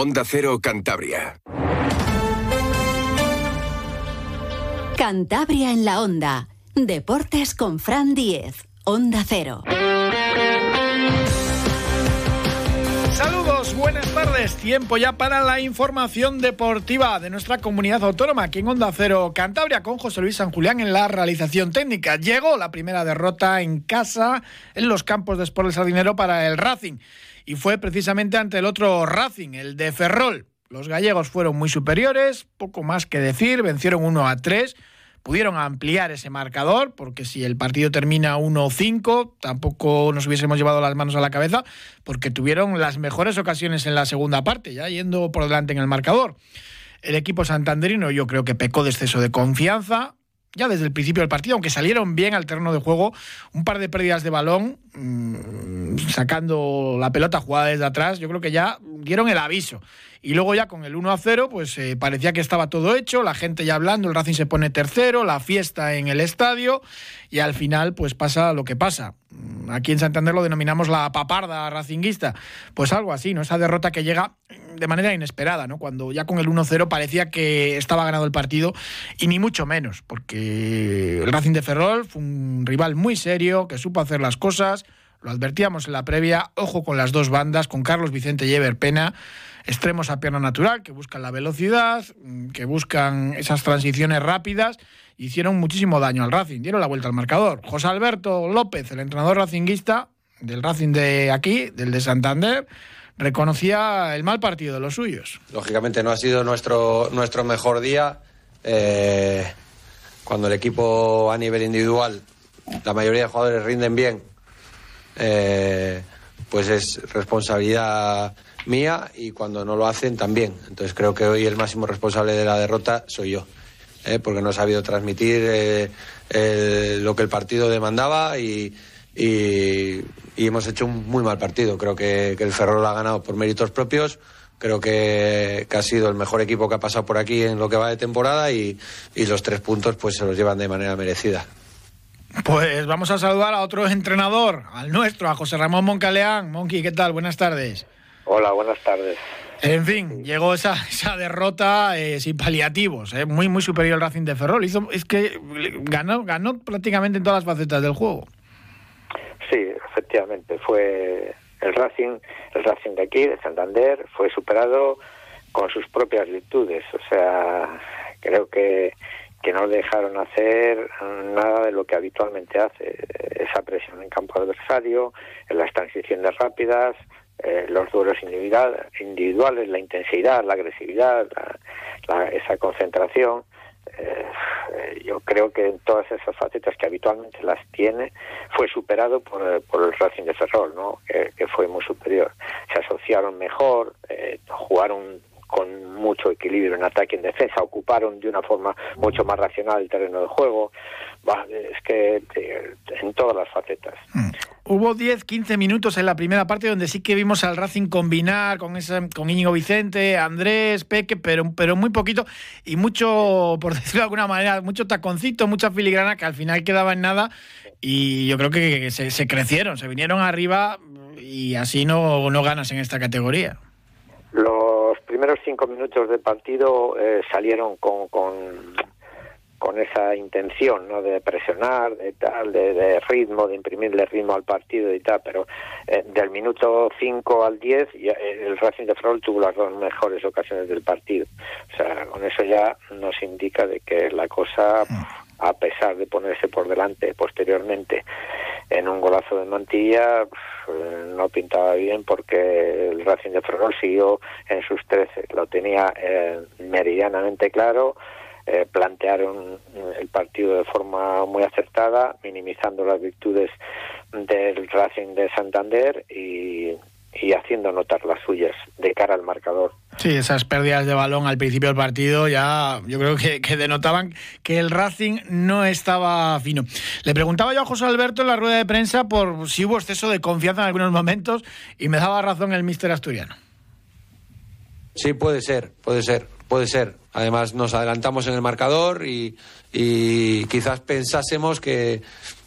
Onda Cero Cantabria. Cantabria en la Onda. Deportes con Fran Diez. Onda Cero. Saludos, buenas tardes. Tiempo ya para la información deportiva de nuestra comunidad autónoma aquí en Onda Cero Cantabria con José Luis San Julián en la realización técnica. Llegó la primera derrota en casa en los campos de Sport del Sardinero para el Racing y fue precisamente ante el otro Racing, el de Ferrol. Los gallegos fueron muy superiores, poco más que decir, vencieron 1 a 3 pudieron ampliar ese marcador, porque si el partido termina 1-5, tampoco nos hubiésemos llevado las manos a la cabeza, porque tuvieron las mejores ocasiones en la segunda parte, ya yendo por delante en el marcador. El equipo santanderino yo creo que pecó de exceso de confianza, ya desde el principio del partido, aunque salieron bien al terreno de juego, un par de pérdidas de balón, mmm, sacando la pelota jugada desde atrás, yo creo que ya dieron el aviso. Y luego ya con el 1 a 0, pues eh, parecía que estaba todo hecho, la gente ya hablando, el Racing se pone tercero, la fiesta en el estadio y al final pues pasa lo que pasa. Aquí en Santander lo denominamos la paparda racinguista. Pues algo así, ¿no? Esa derrota que llega de manera inesperada, ¿no? Cuando ya con el 1-0 parecía que estaba ganado el partido y ni mucho menos, porque el Racing de Ferrol fue un rival muy serio, que supo hacer las cosas, lo advertíamos en la previa, ojo con las dos bandas, con Carlos Vicente y Ever Pena extremos a pierna natural, que buscan la velocidad, que buscan esas transiciones rápidas, hicieron muchísimo daño al Racing, dieron la vuelta al marcador. José Alberto López, el entrenador racinguista del Racing de aquí, del de Santander, reconocía el mal partido de los suyos. Lógicamente no ha sido nuestro, nuestro mejor día. Eh, cuando el equipo a nivel individual, la mayoría de jugadores rinden bien, eh, pues es responsabilidad mía y cuando no lo hacen también. Entonces creo que hoy el máximo responsable de la derrota soy yo, ¿eh? porque no he sabido transmitir eh, el, lo que el partido demandaba y, y, hemos hecho un muy mal partido. Creo que, que el Ferrol ha ganado por méritos propios. Creo que, que, ha sido el mejor equipo que ha pasado por aquí en lo que va de temporada y, y los tres puntos pues se los llevan de manera merecida. Pues vamos a saludar a otro entrenador, al nuestro, a José Ramón Moncaleán. Monqui, ¿qué tal? Buenas tardes. Hola, buenas tardes. En fin, llegó esa, esa derrota eh, sin paliativos, eh, muy muy superior al Racing de Ferrol. Hizo, es que ganó, ganó prácticamente en todas las facetas del juego. Sí, efectivamente, fue el Racing, el Racing de aquí, de Santander, fue superado con sus propias virtudes. O sea, creo que, que no dejaron hacer nada de lo que habitualmente hace. Esa presión en campo adversario, las transiciones rápidas, eh, los duelos individual, individuales, la intensidad, la agresividad, la, esa concentración. Eh, yo creo que en todas esas facetas que habitualmente las tiene, fue superado por, por el Racing de Ferrol, ¿no? Que, que, fue muy superior. Se asociaron mejor, eh, jugaron con mucho equilibrio en ataque y en defensa, ocuparon de una forma mucho más racional el terreno de juego. Es que en todas las facetas. Mm. Hubo 10, 15 minutos en la primera parte donde sí que vimos al Racing combinar con ese, con Íñigo Vicente, Andrés, Peque, pero, pero muy poquito y mucho, por decirlo de alguna manera, mucho taconcito, mucha filigrana que al final quedaba en nada y yo creo que se, se crecieron, se vinieron arriba y así no, no ganas en esta categoría. Primeros cinco minutos del partido eh, salieron con, con con esa intención no de presionar de tal de, de, ritmo de imprimirle ritmo al partido y tal pero eh, del minuto 5 al 10 ya, el Racing de Ferrol tuvo las dos mejores ocasiones del partido. O sea con eso ya nos indica de que la cosa a pesar de ponerse por delante posteriormente en un golazo de mantilla no pintaba bien porque el Racing de Ferrol siguió en sus 13 lo tenía eh, meridianamente claro eh, plantearon el partido de forma muy acertada, minimizando las virtudes del Racing de Santander y, y haciendo notar las suyas de cara al marcador. Sí, esas pérdidas de balón al principio del partido ya yo creo que, que, denotaban que el Racing no estaba fino. Le preguntaba yo a José Alberto en la rueda de prensa por si hubo exceso de confianza en algunos momentos y me daba razón el míster asturiano. Sí, puede ser, puede ser, puede ser. Además nos adelantamos en el marcador y, y quizás pensásemos que,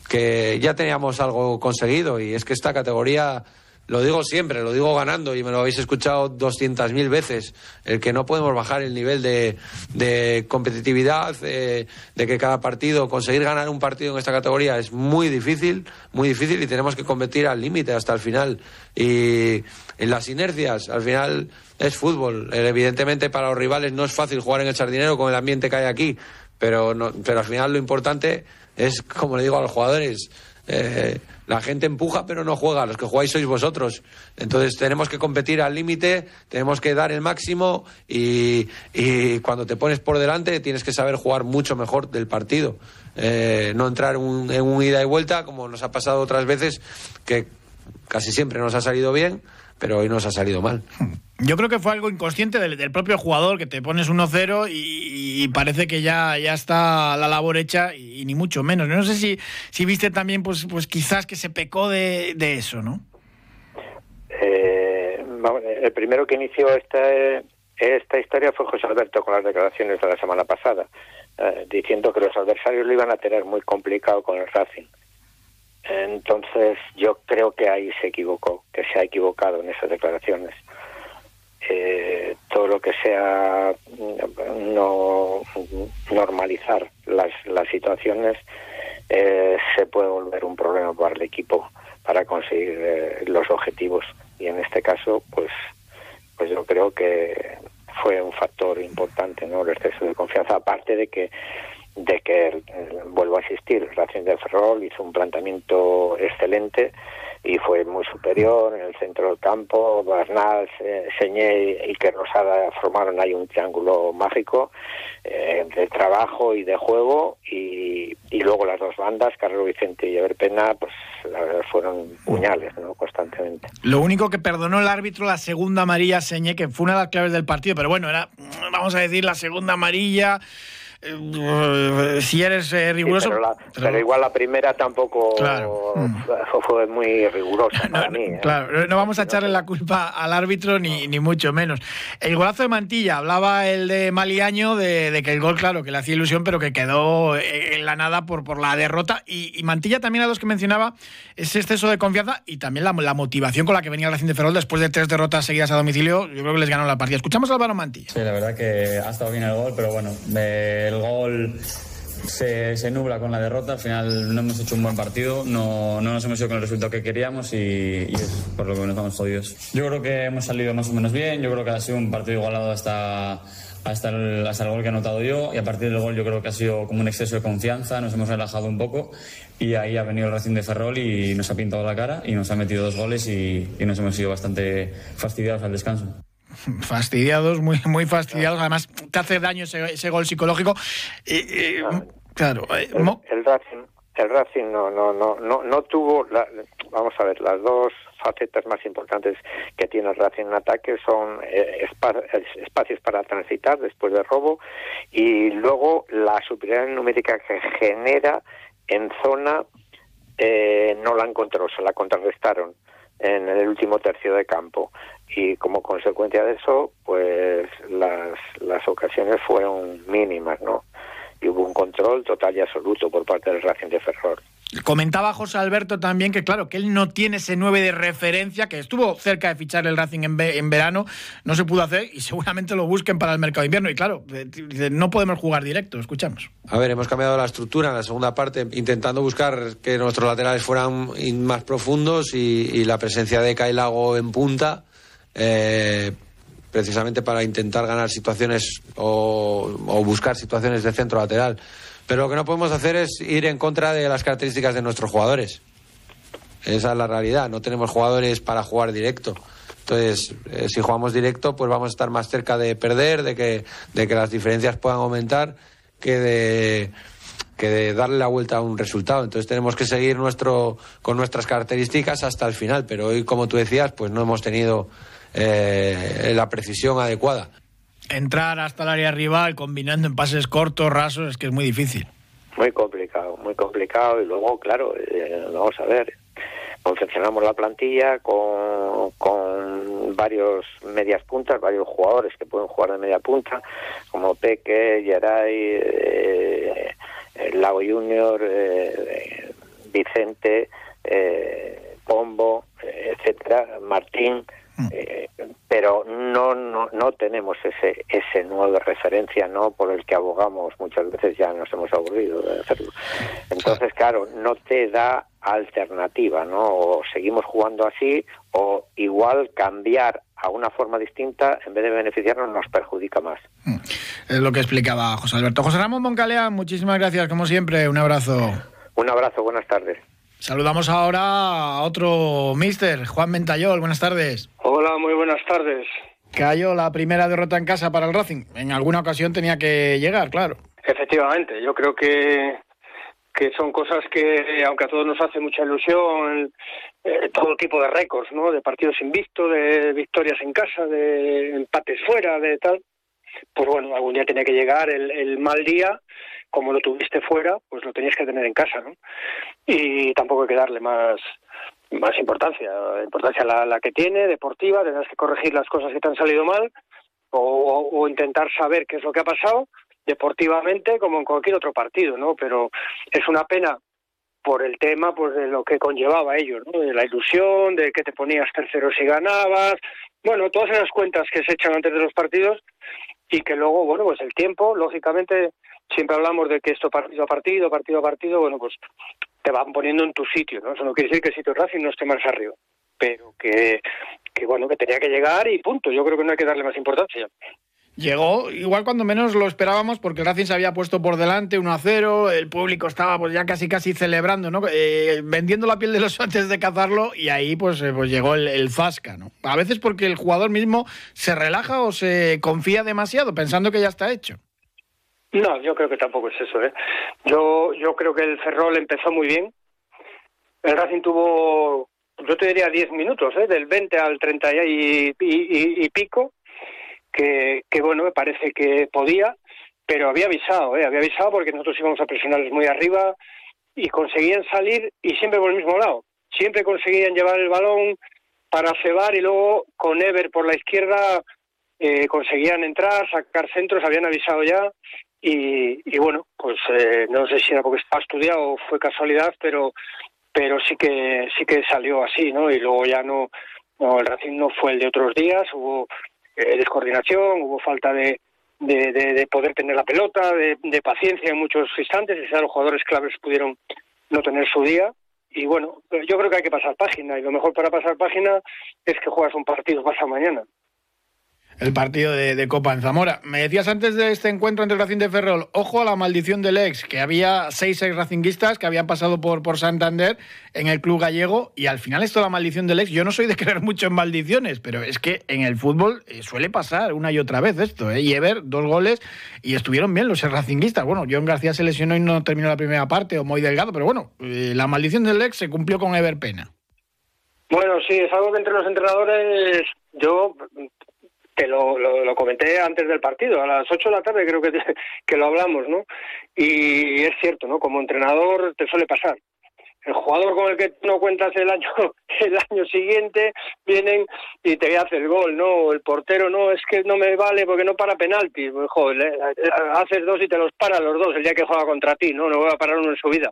que, ya teníamos algo conseguido y es que esta categoría lo digo siempre, lo digo ganando y me lo habéis escuchado 200.000 veces, el que no podemos bajar el nivel de, de competitividad, eh, de que cada partido, conseguir ganar un partido en esta categoría es muy difícil, muy difícil y tenemos que competir al límite hasta el final. Y en las inercias, al final es fútbol. Eh, evidentemente para los rivales no es fácil jugar en el sardinero con el ambiente que hay aquí, pero, no, pero al final lo importante es, como le digo a los jugadores, eh, la gente empuja pero no juega, los que jugáis sois vosotros. Entonces tenemos que competir al límite, tenemos que dar el máximo y, cuando te pones por delante tienes que saber jugar mucho mejor del partido. Eh, no entrar un, en un ida y vuelta como nos ha pasado otras veces que casi siempre nos ha salido bien pero hoy nos ha salido mal. Yo creo que fue algo inconsciente del, del propio jugador, que te pones 1-0 y, y, parece que ya, ya está la labor hecha y, y, ni mucho menos. No sé si, si viste también, pues, pues quizás que se pecó de, de eso, ¿no? Eh, el primero que inició esta, esta historia fue José Alberto con las declaraciones de la semana pasada, eh, diciendo que los adversarios lo iban a tener muy complicado con el Racing. Entonces yo creo que ahí se equivocó, que se ha equivocado en esas declaraciones. Eh, todo lo que sea no normalizar las, las situaciones eh, se puede volver un problema para el equipo para conseguir eh, los objetivos y en este caso pues pues yo creo que fue un factor importante no el exceso de confianza aparte de que de que eh, vuelvo a asistir Racing de Ferrol hizo un planteamiento excelente y fue muy superior en el centro del campo. Bernal, Señé y que Rosada formaron ahí un triángulo mágico eh, de trabajo y de juego. Y, luego las dos bandas Carlos Vicente y Everpena pues la verdad fueron puñales ¿no? constantemente. Lo único que perdonó el árbitro la segunda amarilla Señé que fue una de las claves del partido pero bueno era vamos a decir la segunda amarilla si eres eh, riguroso. Sí, pero, la, pero... pero, igual la primera tampoco claro. fue muy rigurosa no, para mí. ¿eh? Claro, no vamos a echarle la culpa al árbitro ni, ni mucho menos. El golazo de Mantilla, hablaba el de Maliaño de, de, que el gol, claro, que le hacía ilusión, pero que quedó en la nada por, por la derrota. Y, y, Mantilla también a los que mencionaba ese exceso de confianza y también la, la motivación con la que venía el Racing de Ferrol después de tres derrotas seguidas a domicilio. Yo creo que les ganó la partida. Escuchamos a Álvaro Mantilla. Sí, la verdad que ha estado bien el gol, pero bueno, me el gol se, se, nubla con la derrota. Al final no hemos hecho un buen partido, no, no nos hemos ido con el resultado que queríamos y, y, es por lo que nos vamos jodidos. Yo creo que hemos salido más o menos bien, yo creo que ha sido un partido igualado hasta, hasta, el, hasta el gol que he anotado yo y a partir del gol yo creo que ha sido como un exceso de confianza, nos hemos relajado un poco y ahí ha venido el Racing de Ferrol y nos ha pintado la cara y nos ha metido dos goles y, y nos hemos ido bastante fastidiados al descanso fastidiados, muy, muy fastidiados. Además, te hace daño ese, ese gol psicológico. Eh, claro. Eh, el, el, Racing, el Racing no, no, no, no, no tuvo, la, vamos a ver, las dos facetas más importantes que tiene el Racing en ataque son eh, espacios para transitar después del robo y luego la superioridad numérica que genera en zona eh, no la encontró, se la contrarrestaron en el último tercio de campo y como consecuencia de eso pues las, las ocasiones fueron mínimas no y hubo un control total y absoluto por parte del Racing de Ferrol Comentaba José Alberto también que, claro, que él no tiene ese 9 de referencia, que estuvo cerca de fichar el Racing en, en verano, no se pudo hacer y seguramente lo busquen para el mercado de invierno. Y claro, no podemos jugar directo, escuchamos. A ver, hemos cambiado la estructura en la segunda parte, intentando buscar que nuestros laterales fueran más profundos y, y la presencia de Cailago en punta. Eh, precisamente para intentar ganar situaciones o, o buscar situaciones de centro lateral. Pero lo que no podemos hacer es ir en contra de las características de nuestros jugadores. Esa es la realidad. No tenemos jugadores para jugar directo. Entonces, eh, si jugamos directo, pues vamos a estar más cerca de perder, de que, de que las diferencias puedan aumentar, que de, que de darle la vuelta a un resultado. Entonces tenemos que seguir nuestro, con nuestras características hasta el final. Pero hoy, como tú decías, pues no hemos tenido eh, la precisión adecuada entrar hasta el área rival combinando en pases cortos, rasos, es que es muy difícil. Muy complicado, muy complicado. Y luego, claro, eh, vamos a ver, confeccionamos la plantilla con, con varios medias puntas, varios jugadores que pueden jugar de media punta, como Peque, Yaray, eh, Lago Junior, eh, Vicente, eh, Pombo, etcétera, Martín. Eh, pero no, no no tenemos ese ese nuevo de referencia, no por el que abogamos muchas veces ya nos hemos aburrido de hacerlo. Entonces, claro, no te da alternativa, ¿no? O seguimos jugando así o igual cambiar a una forma distinta, en vez de beneficiarnos, nos perjudica más. Mm. Es lo que explicaba José Alberto. José Ramón Moncalea, muchísimas gracias, como siempre. Un abrazo. Un abrazo, buenas tardes. Saludamos ahora a otro mister, Juan Mentayol. Buenas tardes. Hola, muy buenas tardes. Cayó la primera derrota en casa para el Racing. En alguna ocasión tenía que llegar, claro. Efectivamente, yo creo que que son cosas que, aunque a todos nos hace mucha ilusión, eh, todo tipo de récords, ¿no? De partidos invictos, de victorias en casa, de empates fuera, de tal. Pues bueno, algún día tenía que llegar el, mal día, como lo tuviste fuera, pues lo tenías que tener en casa, ¿no? Y tampoco hay que darle más más importancia, importancia la, la que tiene, deportiva, tendrás que corregir las cosas que te han salido mal o, intentar saber qué es lo que ha pasado deportivamente como en cualquier otro partido, ¿no? Pero es una pena por el tema pues de lo que conllevaba ello, ¿no? De la ilusión, de que te ponías tercero si ganabas, bueno, todas esas cuentas que se echan antes de los partidos y que luego, bueno, pues el tiempo, lógicamente, siempre hablamos de que esto partido a partido, partido a partido, bueno, pues te van poniendo en tu sitio, ¿no? Eso no quiere decir que el sitio Racing no esté más arriba, pero que, que bueno, que tenía que llegar y punto. Yo creo que no hay que darle más importancia. Llegó igual cuando menos lo esperábamos porque Racing se había puesto por delante 1 a 0, el público estaba pues ya casi casi celebrando, ¿no? Eh, vendiendo la piel de los antes de cazarlo y ahí pues, eh, pues llegó el, el, Zasca, ¿no? A veces porque el jugador mismo se relaja o se confía demasiado pensando que ya está hecho. No, yo creo que tampoco es eso, ¿eh? Yo, yo creo que el Ferrol empezó muy bien. El Racing tuvo, yo te diría 10 minutos, ¿eh? Del 20 al 30 y, y, y pico que, que bueno, me parece que podía, pero había avisado, ¿eh? había avisado porque nosotros íbamos a presionarles muy arriba y conseguían salir y siempre por el mismo lado. Siempre conseguían llevar el balón para cebar y luego con Ever por la izquierda eh, conseguían entrar, sacar centros, habían avisado ya y, y bueno, pues eh, no sé si era porque estaba estudiado o fue casualidad, pero pero sí que sí que salió así, ¿no? Y luego ya no, no el Racing no fue el de otros días, hubo eh, descoordinación, hubo falta de, de, poder tener la pelota, de, paciencia en muchos instantes, y los jugadores claves pudieron no tener su día. Y bueno, yo creo que hay que pasar página, y lo mejor para pasar página es que juegas un partido pasado mañana el partido de, Copa en Zamora. Me decías antes de este encuentro entre Racing de Ferrol, ojo a la maldición del ex, que había seis ex racinguistas que habían pasado por, por Santander en el club gallego y al final esto la maldición del ex, yo no soy de creer mucho en maldiciones, pero es que en el fútbol eh, suele pasar una y otra vez esto, ¿eh? Y Ever, dos goles y estuvieron bien los ex racinguistas. Bueno, John García se lesionó y no terminó la primera parte, o muy delgado, pero bueno, eh, la maldición del ex se cumplió con Ever Pena. Bueno, sí, es algo que entre los entrenadores yo que lo, lo, comenté antes del partido, a las 8 de la tarde creo que, que lo hablamos, ¿no? Y es cierto, ¿no? Como entrenador te suele pasar. El jugador con el que no cuentas el año el año siguiente vienen y te hace el gol, ¿no? El portero no, es que no me vale porque no para penalti. Pues, joder, haces dos y te los para los dos el día que juega contra ti, ¿no? No voy a parar uno en su vida.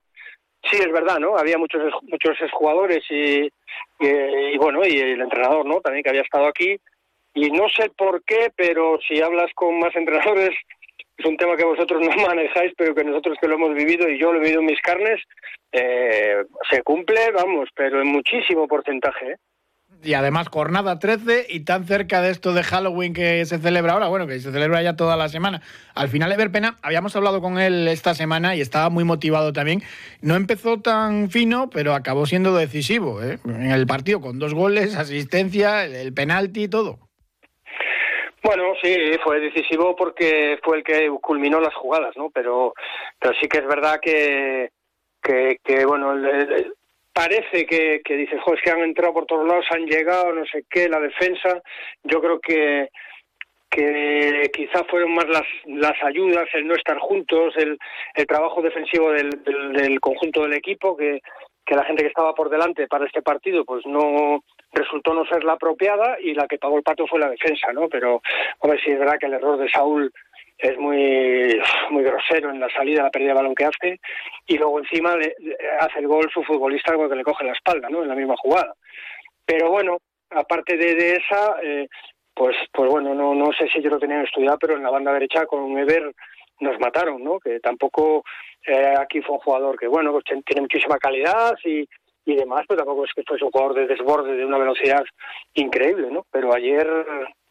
Sí, es verdad, ¿no? Había muchos muchos jugadores y, y, y bueno, y el entrenador, ¿no? También que había estado aquí y no sé por qué, pero si hablas con más entrenadores, es un tema que vosotros no manejáis, pero que nosotros que lo hemos vivido y yo lo he vivido en mis carnes, eh, se cumple, vamos, pero en muchísimo porcentaje. ¿eh? Y además jornada 13 y tan cerca de esto de Halloween que se celebra ahora, bueno, que se celebra ya toda la semana. Al final Everpena, habíamos hablado con él esta semana y estaba muy motivado también. No empezó tan fino, pero acabó siendo decisivo ¿eh? en el partido con dos goles, asistencia, el penalti y todo. Bueno, sí, fue decisivo porque fue el que culminó las jugadas, ¿no? Pero, pero sí que es verdad que, que, bueno, parece que, que dices, que han entrado por todos lados, han llegado, no sé qué, la defensa. Yo creo que, que quizá fueron más las, las ayudas, el no estar juntos, el, el trabajo defensivo del, del conjunto del equipo, que, que la gente que estaba por delante para este partido pues no resultó no ser la apropiada y la que pagó el pato fue la defensa, ¿no? Pero, ver si es verdad que el error de Saúl es muy muy grosero en la salida, la pérdida de balón que hace y luego encima le, hace el gol su futbolista algo que le coge la espalda, ¿no? En la misma jugada. Pero bueno, aparte de, esa, eh, pues pues bueno, no no sé si yo lo tenían estudiado, pero en la banda derecha con Ever nos mataron, ¿no? Que tampoco eh, aquí fue un jugador que, bueno, pues tiene muchísima calidad y, y demás, pero tampoco es que fuese un jugador de desborde de una velocidad increíble, ¿no? Pero ayer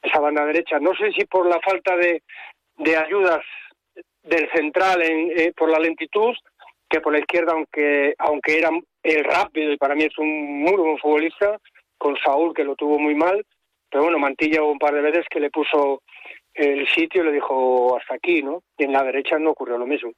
esa banda derecha, no sé si por la falta de, de ayudas del central en, eh, por la lentitud, que por la izquierda, aunque aunque era el rápido y para mí es un muy buen futbolista, con Saúl que lo tuvo muy mal, pero bueno, Mantilla hubo un par de veces que le puso el sitio le dijo hasta aquí, ¿no? Y en la derecha no ocurrió lo mismo.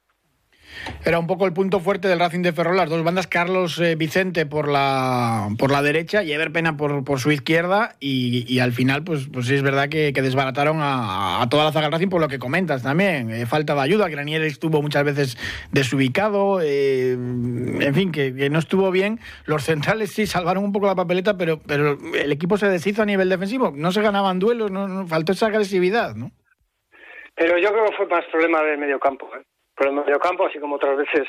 Era un poco el punto fuerte del Racing de Ferrol, las dos bandas, Carlos eh, Vicente por la, por la derecha y Ever Pena por, por su izquierda y, al final pues, pues sí es verdad que, desbarataron a, toda la zaga del Racing por lo que comentas también, eh, falta de ayuda, Granier estuvo muchas veces desubicado, eh, en fin, que, no estuvo bien, los centrales sí salvaron un poco la papeleta, pero, pero el equipo se deshizo a nivel defensivo, no se ganaban duelos, no, faltó esa agresividad, ¿no? Pero yo creo que fue más problema del medio campo. ¿eh? Por el medio campo, así como otras veces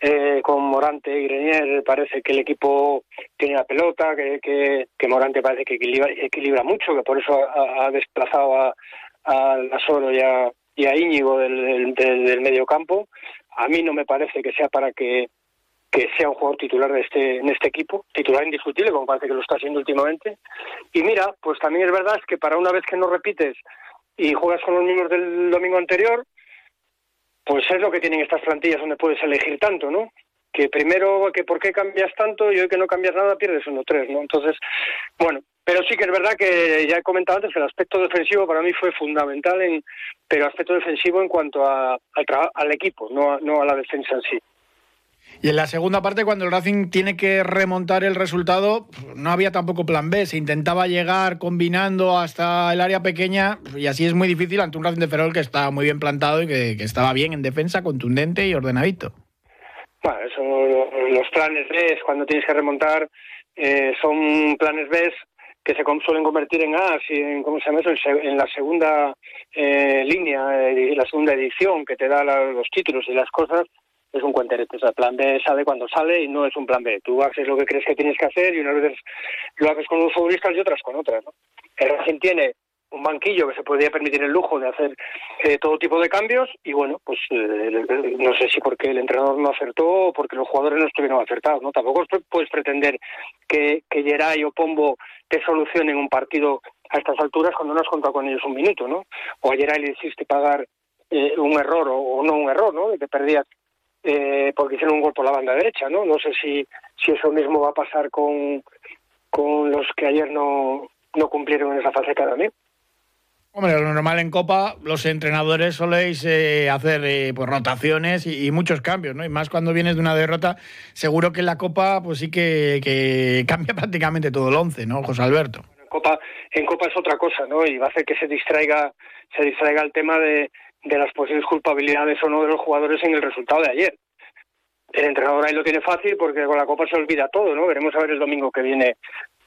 eh, con Morante y Grenier parece que el equipo tiene la pelota, que, que, Morante parece que equilibra, mucho, que por eso ha, desplazado a, a Lasoro y a, y a Íñigo del, del, medio campo. A mí no me parece que sea para que que sea un jugador titular de este, en este equipo, titular indiscutible, como parece que lo está haciendo últimamente. Y mira, pues también es verdad que para una vez que no repites y juegas con los mismos del domingo anterior, pues es lo que tienen estas plantillas donde puedes elegir tanto, ¿no? Que primero, que por qué cambias tanto y hoy que no cambias nada pierdes uno tres, ¿no? Entonces, bueno, pero sí que es verdad que ya he comentado antes que el aspecto defensivo para mí fue fundamental, en, pero aspecto defensivo en cuanto a, al, al equipo, no no a la defensa en sí. Y en la segunda parte, cuando el Racing tiene que remontar el resultado, no había tampoco plan B. Se intentaba llegar combinando hasta el área pequeña y así es muy difícil ante un Racing de Ferrol que estaba muy bien plantado y que, estaba bien en defensa, contundente y ordenadito. Bueno, son los planes B, cuando tienes que remontar, eh, son planes B que se suelen convertir en A, y en, ¿cómo se llama eso? En, la segunda eh, línea, eh, la segunda edición que te da los títulos y las cosas, es un cuenterete. O el plan B sabe cuando sale y no es un plan B. Tú haces lo que crees que tienes que hacer y unas veces lo haces con unos futbolistas y otras con otras. ¿no? El Racing tiene un banquillo que se podría permitir el lujo de hacer eh, todo tipo de cambios y bueno, pues eh, no sé si porque el entrenador no acertó o porque los jugadores no estuvieron acertados, ¿no? Tampoco puedes pretender que, que Geray o Pombo te solucionen un partido a estas alturas cuando no has contado con ellos un minuto, ¿no? O a Geray le hiciste pagar eh, un error o, no un error, ¿no? De que perdías eh, porque hicieron un gol por la banda derecha, ¿no? No sé si, si eso mismo va a pasar con, con los que ayer no, no cumplieron en esa fase también. Hombre, lo normal en Copa, los entrenadores soléis eh, hacer eh, pues, rotaciones y, muchos cambios, ¿no? Y más cuando vienes de una derrota, seguro que en la Copa pues sí que, que cambia prácticamente todo el once, ¿no, José Alberto? En Copa, en Copa es otra cosa, ¿no? Y va a hacer que se distraiga, se distraiga el tema de, de las posibles culpabilidades o no de los jugadores en el resultado de ayer. El entrenador ahí lo tiene fácil porque con la Copa se olvida todo, ¿no? Veremos a ver el domingo que viene.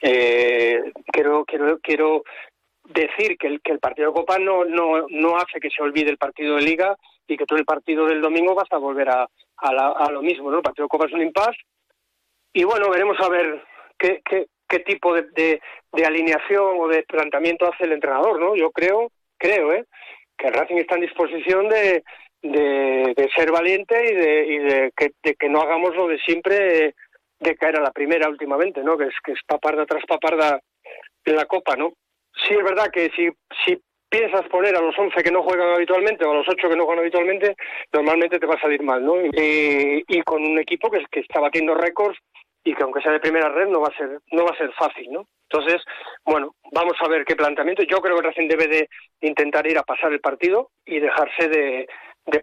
Eh, quiero, quiero, quiero decir que el, que el partido de Copa no, no, no hace que se olvide el partido de Liga y que todo el partido del domingo vas a volver a, a, lo mismo, ¿no? El partido de Copa es un impasse y bueno, veremos a ver qué, qué, qué tipo de, de, de alineación o de planteamiento hace el entrenador, ¿no? Yo creo, creo, ¿eh? Que Racing está en disposición de, de, ser valiente y de, y de, que, de que no hagamos lo de siempre de caer a la primera últimamente, ¿no? Que es, que es paparda tras paparda en la Copa, ¿no? Sí es verdad que si, si piensas poner a los 11 que no juegan habitualmente o a los 8 que no juegan habitualmente, normalmente te va a salir mal, ¿no? Y, y con un equipo que, que está batiendo récords y que aunque sea de primera red no va a ser no va a ser fácil, ¿no? Entonces, bueno, vamos a ver qué planteamiento. Yo creo que Racing debe de intentar ir a pasar el partido y dejarse de,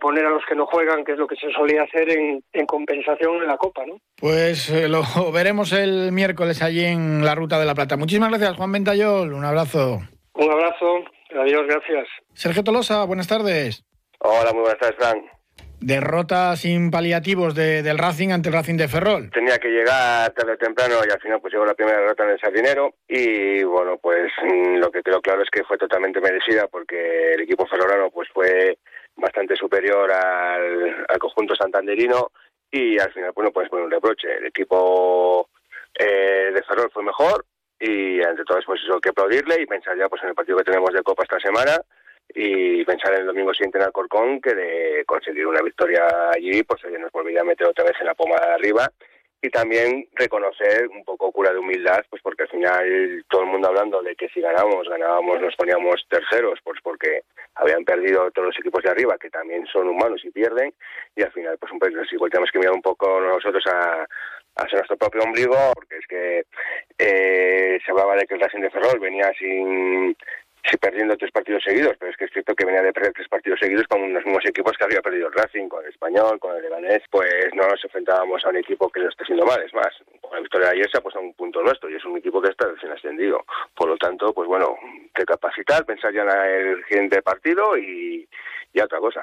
poner a los que no juegan, que es lo que se solía hacer en, compensación en la Copa, ¿no? Pues eh, lo veremos el miércoles allí en la Ruta de la Plata. Muchísimas gracias, Juan Ventayol. Un abrazo. Un abrazo. Adiós, gracias. Sergio Tolosa, buenas tardes. Hola, muy buenas tardes, Frank derrota sin paliativos del Racing ante el Racing de Ferrol. Tenía que llegar tarde o temprano y al final pues llegó la primera derrota en el Sardinero y bueno pues mm, lo que quedó claro es que fue totalmente merecida porque el equipo ferrolano pues fue bastante superior al, conjunto santanderino y al final pues no puedes poner un reproche. El equipo eh, de Ferrol fue mejor, y entre todos pues eso, que aplaudirle y pensar ya pues en el partido que tenemos de Copa esta semana y pensar en el domingo siguiente en Alcorcón que de conseguir una victoria allí pues oye, nos volvería a meter otra vez en la pomada de arriba. Y también reconocer un poco cura de humildad, pues porque al final todo el mundo hablando de que si ganábamos, ganábamos, nos poníamos terceros, pues porque habían perdido todos los equipos de arriba, que también son humanos y pierden, y al final, pues un poco, igual tenemos que mirar un poco nosotros a, hacer nuestro propio ombligo, porque es que eh, se hablaba de que el Racing de Ferrol venía sin sí, perdiendo tres partidos seguidos, pero es que es cierto que venía de perder tres partidos seguidos con los mismos equipos que había perdido el Racing, con el Español, con el Leganés, pues no nos enfrentábamos a un equipo que lo esté haciendo mal, es más, con la victoria de ayer se ha puesto un punto nuestro y es un equipo que está recién ascendido. Por lo tanto, pues bueno, que capacitar, pensar ya en el siguiente partido y, y otra cosa.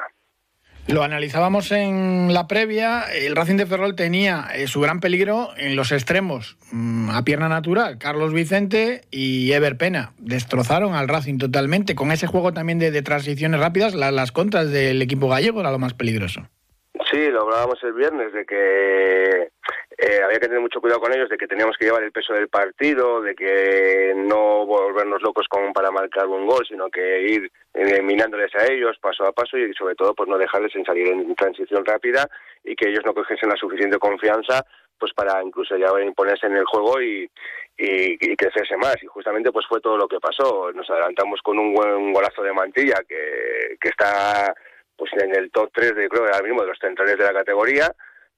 Lo analizábamos en la previa. El Racing de Ferrol tenía eh, su gran peligro en los extremos, mm, a pierna natural, Carlos Vicente y Ever Pena. Destrozaron al Racing totalmente. Con ese juego también de, transiciones rápidas, las contras del equipo gallego era lo más peligroso. Sí, lo hablábamos el viernes de que eh, había que tener mucho cuidado con ellos, de que teníamos que llevar el peso del partido, de que no volvernos locos como para marcar un gol, sino que ir eh, minándoles a ellos paso a paso y sobre todo pues no dejarles en salir en transición rápida y que ellos no cogiesen la suficiente confianza pues para incluso ya imponerse en el juego y, y, crecerse más. Y justamente pues fue todo lo que pasó. Nos adelantamos con un buen golazo de mantilla que, que está pues en el top 3 de creo ahora mismo de los centrales de la categoría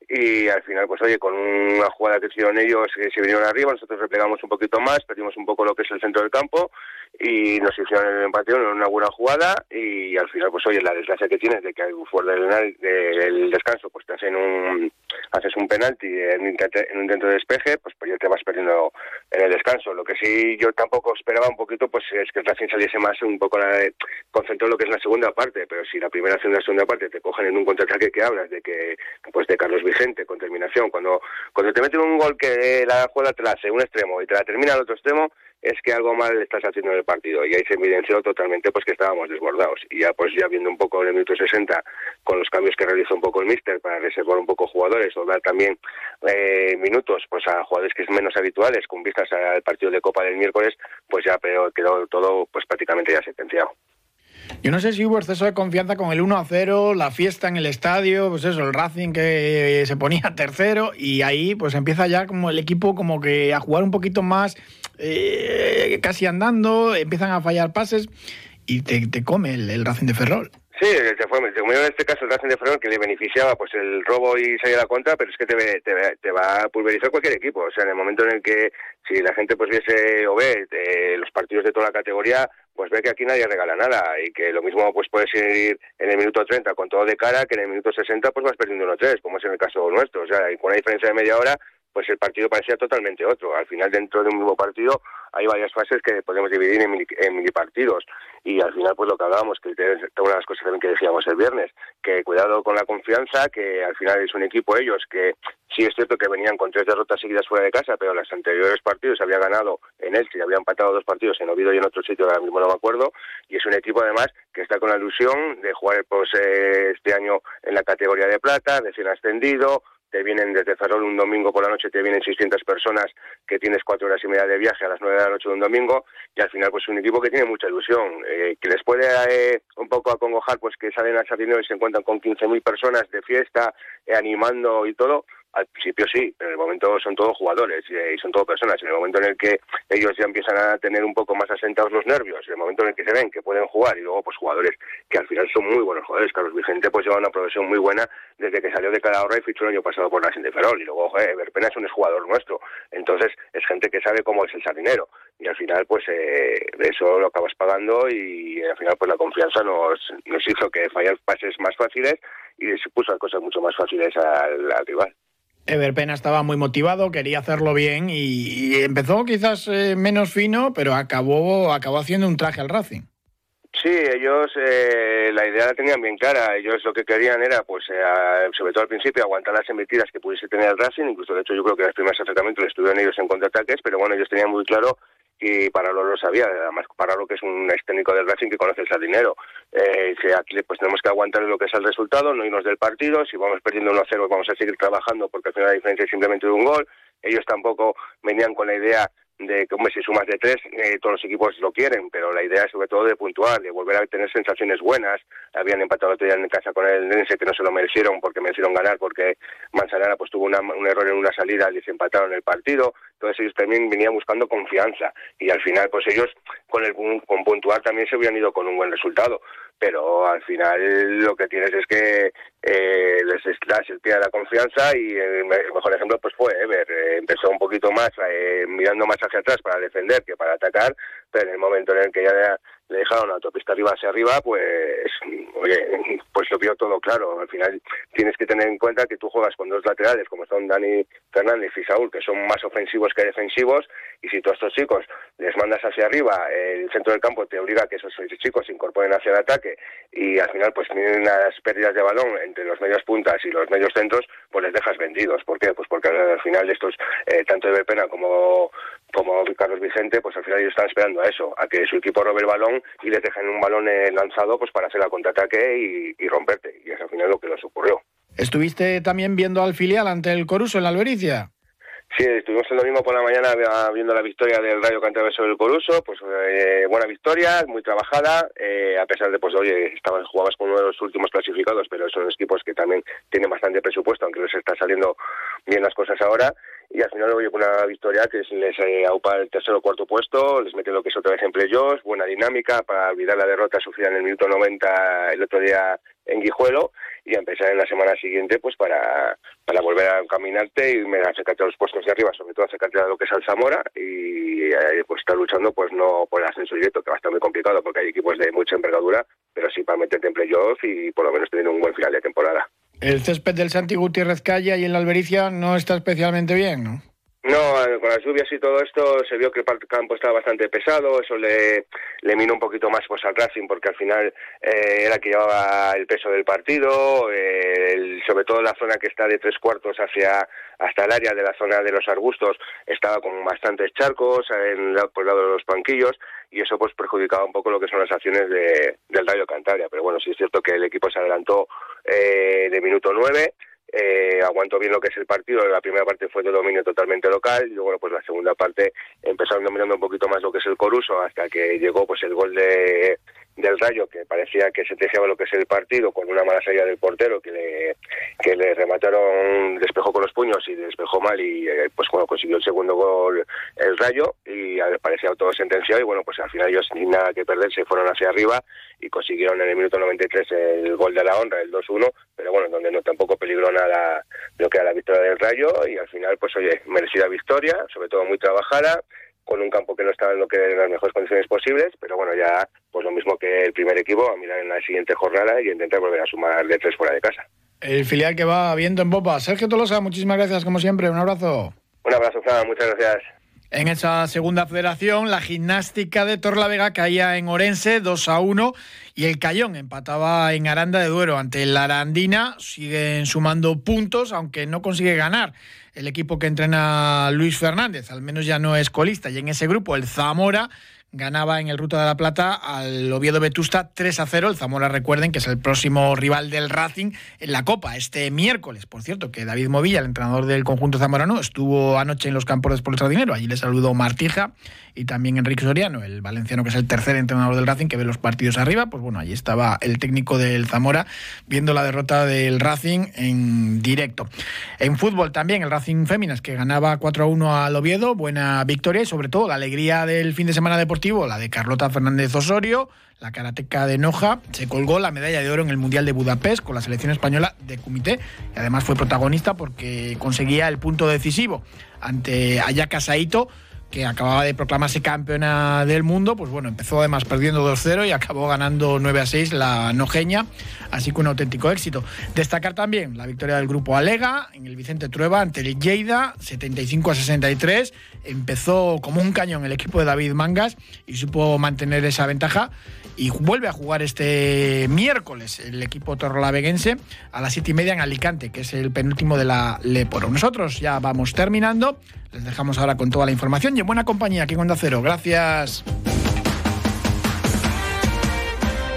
y al final pues oye con una jugada que hicieron ellos que se vinieron arriba nosotros replegamos un poquito más perdimos un poco lo que es el centro del campo y nos hicieron el empate en una buena jugada y al final pues oye la desgracia que tienes de que fuera del, del descanso pues te hacen un haces un penalti en, un intento de despeje pues pues ya te vas perdiendo en el descanso. Lo que sí yo tampoco esperaba un poquito pues es que el Racing saliese más un poco la, concentró lo que es la segunda parte pero si la primera la segunda parte te cogen en un contraataque que hablas de que pues de Carlos Con terminación. Cuando cuando te meten un gol que la juega la hace un extremo y te la termina al otro extremo es que algo mal estás haciendo en el partido. Y ahí se evidenció totalmente pues que estábamos desbordados. Y ya pues ya viendo un poco en el minuto 60 con los cambios que realizó un poco el míster para reservar un poco jugadores o dar también eh, minutos pues a jugadores que es menos habituales con vistas al partido de Copa del miércoles pues ya pero quedó todo pues prácticamente ya sentenciado. Yo no sé si hubo exceso de confianza con el 1 a 0, la fiesta en el estadio, pues eso, el Racing que se ponía tercero y ahí pues empieza ya como el equipo como que a jugar un poquito más, eh, casi andando, empiezan a fallar pases y te, come el, Racing de Ferrol. Sí, se fue, se en este caso el Racing de Ferrol que le beneficiaba pues el robo y salir a la contra, pero es que te, te, va a pulverizar cualquier equipo. O sea, en el momento en el que si la gente pues viese o ve eh, los partidos de toda la categoría, pues ve que aquí nadie regala nada y que lo mismo pues puedes ir en el minuto 30 con todo de cara que en el minuto 60 pues vas perdiendo 1-3, como es en el caso nuestro. O sea, con una diferencia de media hora pues el partido parecía totalmente otro. Al final, dentro de un mismo partido, hay varias fases que podemos dividir en mini, en. Y al final, pues lo que hablábamos, que es una de las cosas también que decíamos el viernes, que cuidado con la confianza, que al final es un equipo ellos que sí es cierto que venían con tres derrotas seguidas fuera de casa, pero los anteriores partidos había ganado en Elche y había empatado dos partidos en Oviedo y en otro sitio, ahora mismo no me acuerdo. Y es un equipo además que está con la ilusión de jugar pues, eh, este año en la categoría de plata, de ser ascendido, te vienen desde Ferrol un domingo por la noche, te vienen 600 personas que tienes cuatro horas y media de viaje a las nueve de la noche de un domingo y al final pues un equipo que tiene mucha ilusión, eh, que les puede eh, un poco acongojar pues que salen al Sardinero y se encuentran con 15.000 personas de fiesta, eh, animando y todo, al principio sí, pero en el momento son todos jugadores y, son todas personas. En el momento en el que ellos ya empiezan a tener un poco más asentados los nervios, en el momento en el que se ven que pueden jugar y luego pues jugadores que al final son muy buenos jugadores. Carlos Vicente pues lleva una progresión muy buena desde que salió de Calahorra y fichó el año pasado por la de Ferrol y luego Verpena es un jugador nuestro. Entonces es gente que sabe cómo es el sardinero y al final pues eh, eso lo acabas pagando y al final pues la confianza nos, nos hizo que fallar pases más fáciles y se puso las cosas mucho más fáciles al rival. Everpena estaba muy motivado, quería hacerlo bien y, empezó quizás eh, menos fino, pero acabó, acabó haciendo un traje al Racing. Sí, ellos eh, la idea la tenían bien clara. Ellos lo que querían era, pues, eh, sobre todo al principio, aguantar las embestidas que pudiese tener el Racing. Incluso, de hecho, yo creo que los primeros acercamientos estuvieron ellos en contraataques, pero bueno, ellos tenían muy claro y para lo sabía, además para lo que es un ex técnico del Racing que conoce el dinero. Eh, que aquí pues tenemos que aguantar lo que es el resultado, no irnos del partido, si vamos perdiendo 1-0 vamos a seguir trabajando porque al final la diferencia es simplemente de un gol. Ellos tampoco venían con la idea de que, hombre, si sumas de tres, eh, todos los equipos lo quieren, pero la idea es sobre todo de puntuar, de volver a tener sensaciones buenas. Habían empatado otro día en casa con el Nense que no se lo merecieron porque merecieron ganar, porque Manzanara pues tuvo un error en una salida y se empataron el partido. Entonces ellos también venían buscando confianza. Y al final pues ellos con el con puntuar también se habían ido con un buen resultado. Pero al final lo que tienes es que eh, les das el la confianza y el mejor ejemplo pues fue Ever, eh, empezó un poquito más eh, mirando más hacia atrás para defender que para atacar, pero en el momento en el que ya le dejaron la autopista arriba hacia arriba, pues, oye, pues lo vio todo claro. Al final tienes que tener en cuenta que tú juegas con dos laterales, como son Dani Fernández y Saúl, que son más ofensivos que defensivos, y si tú a estos chicos les mandas hacia arriba, el centro del campo te obliga a que esos chicos se incorporen hacia el ataque, y al final pues tienen las pérdidas de balón entre los medios puntas y los medios centros, pues les dejas vendidos. ¿Por qué? Pues porque al final estos, eh, tanto de Pena como, como Carlos Vicente, pues al final ellos están esperando a eso, a que su equipo robe el balón y les dejen un balón eh, lanzado pues para hacer el contraataque y, romperte. Y es al final lo que les ocurrió. ¿Estuviste también viendo al filial ante el Coruso en la Albericia? Sí, estuvimos el domingo por la mañana viendo la victoria del Rayo Cantabria sobre el Coruso, pues eh, buena victoria, muy trabajada, eh, a pesar de, pues oye, estaban, jugabas con uno de los últimos clasificados, pero son equipos que también tienen bastante presupuesto, aunque les está saliendo bien las cosas ahora, y al final oye, una victoria que les eh, aupa el tercer o cuarto puesto, les mete lo que es otra vez en playoffs, buena dinámica para olvidar la derrota sufrida en el minuto 90 el otro día en Guijuelo, y empezar en la semana siguiente pues para, para volver a caminarte y me acercarte a los puestos de arriba, sobre todo acercarte a lo que es el Zamora y pues estar luchando pues no por el ascenso directo, que va a estar muy complicado porque hay equipos de mucha envergadura, pero sí para meterte en playoff y por lo menos tener un buen final de temporada. El césped del Santi Gutiérrez Calle y en la Albericia no está especialmente bien, ¿no? No, eh, con las lluvias y todo esto se vio que el campo estaba bastante pesado, eso le, le minó un poquito más pues al Racing porque al final eh, era que llevaba el peso del partido, eh, sobre todo la zona que está de tres cuartos hacia hasta el área de la zona de los arbustos estaba con bastantes charcos en, por el lado de los banquillos y eso pues perjudicaba un poco lo que son las acciones de, del Rayo Cantabria, pero bueno, sí es cierto que el equipo se adelantó de minuto nueve eh, aguantó bien lo que es el partido. La primera parte fue de dominio totalmente local y luego pues la segunda parte empezaron dominando un poquito más lo que es el Coruso hasta que llegó pues el gol de del Rayo que parecía que se sentenciaba lo que es el partido con una mala salida del portero que le, que le remataron, despejó con los puños y despejó mal y eh, pues bueno consiguió el segundo gol el Rayo y parecía todo sentenciado y bueno pues al final ellos sin nada que perder se fueron hacia arriba y consiguieron en el minuto 93 el gol de la honra, el 2-1, pero bueno, donde no tampoco peligró nada lo que era la victoria del Rayo y al final pues oye, merecida victoria, sobre todo muy trabajada con un campo que no estaba en lo que en las mejores condiciones posibles, pero bueno, ya pues lo mismo que el primer equipo, a mirar en la siguiente jornada y intentar volver a sumar de tres fuera de casa. El filial que va viendo en popa. Sergio Tolosa, muchísimas gracias como siempre, un abrazo. Un abrazo, Fran, muchas gracias. En esa segunda federación, la gimnástica de Torlavega caía en Orense 2 a 1 y el Cayón empataba en Aranda de Duero ante la Arandina. Siguen sumando puntos, aunque no consigue ganar el equipo que entrena Luis Fernández, al menos ya no es colista. Y en ese grupo, el Zamora ganaba en el Ruta de la Plata al Oviedo Vetusta 3 a 0. El Zamora, recuerden que es el próximo rival del Racing en la Copa este miércoles. Por cierto, que David Movilla, el entrenador del conjunto zamorano, estuvo anoche en los campos de Sport Dinero. Allí le saludó Martija y también Enrique Soriano, el valenciano que es el tercer entrenador del Racing que ve los partidos arriba. Pues bueno, allí estaba el técnico del Zamora viendo la derrota del Racing en directo. En fútbol también, el Racing Féminas que ganaba 4 a 1 al Oviedo. Buena victoria y sobre todo la alegría del fin de semana deportivo la de Carlota Fernández Osorio, la karateca de Noja, se colgó la medalla de oro en el Mundial de Budapest con la selección española de Comité y además fue protagonista porque conseguía el punto decisivo ante Ayaka Saito que acababa de proclamarse campeona del mundo, pues bueno, empezó además perdiendo 2-0 y acabó ganando 9-6 la nojeña, así que un auténtico éxito. Destacar también la victoria del grupo Alega en el Vicente Trueba ante el Lleida, 75-63. Empezó como un cañón el equipo de David Mangas y supo mantener esa ventaja y vuelve a jugar este miércoles el equipo torrolaveguense a las 7 y media en Alicante, que es el penúltimo de la Leporo. Nosotros ya vamos terminando. Les dejamos ahora con toda la información buena compañía aquí en Onda Cero. Gracias.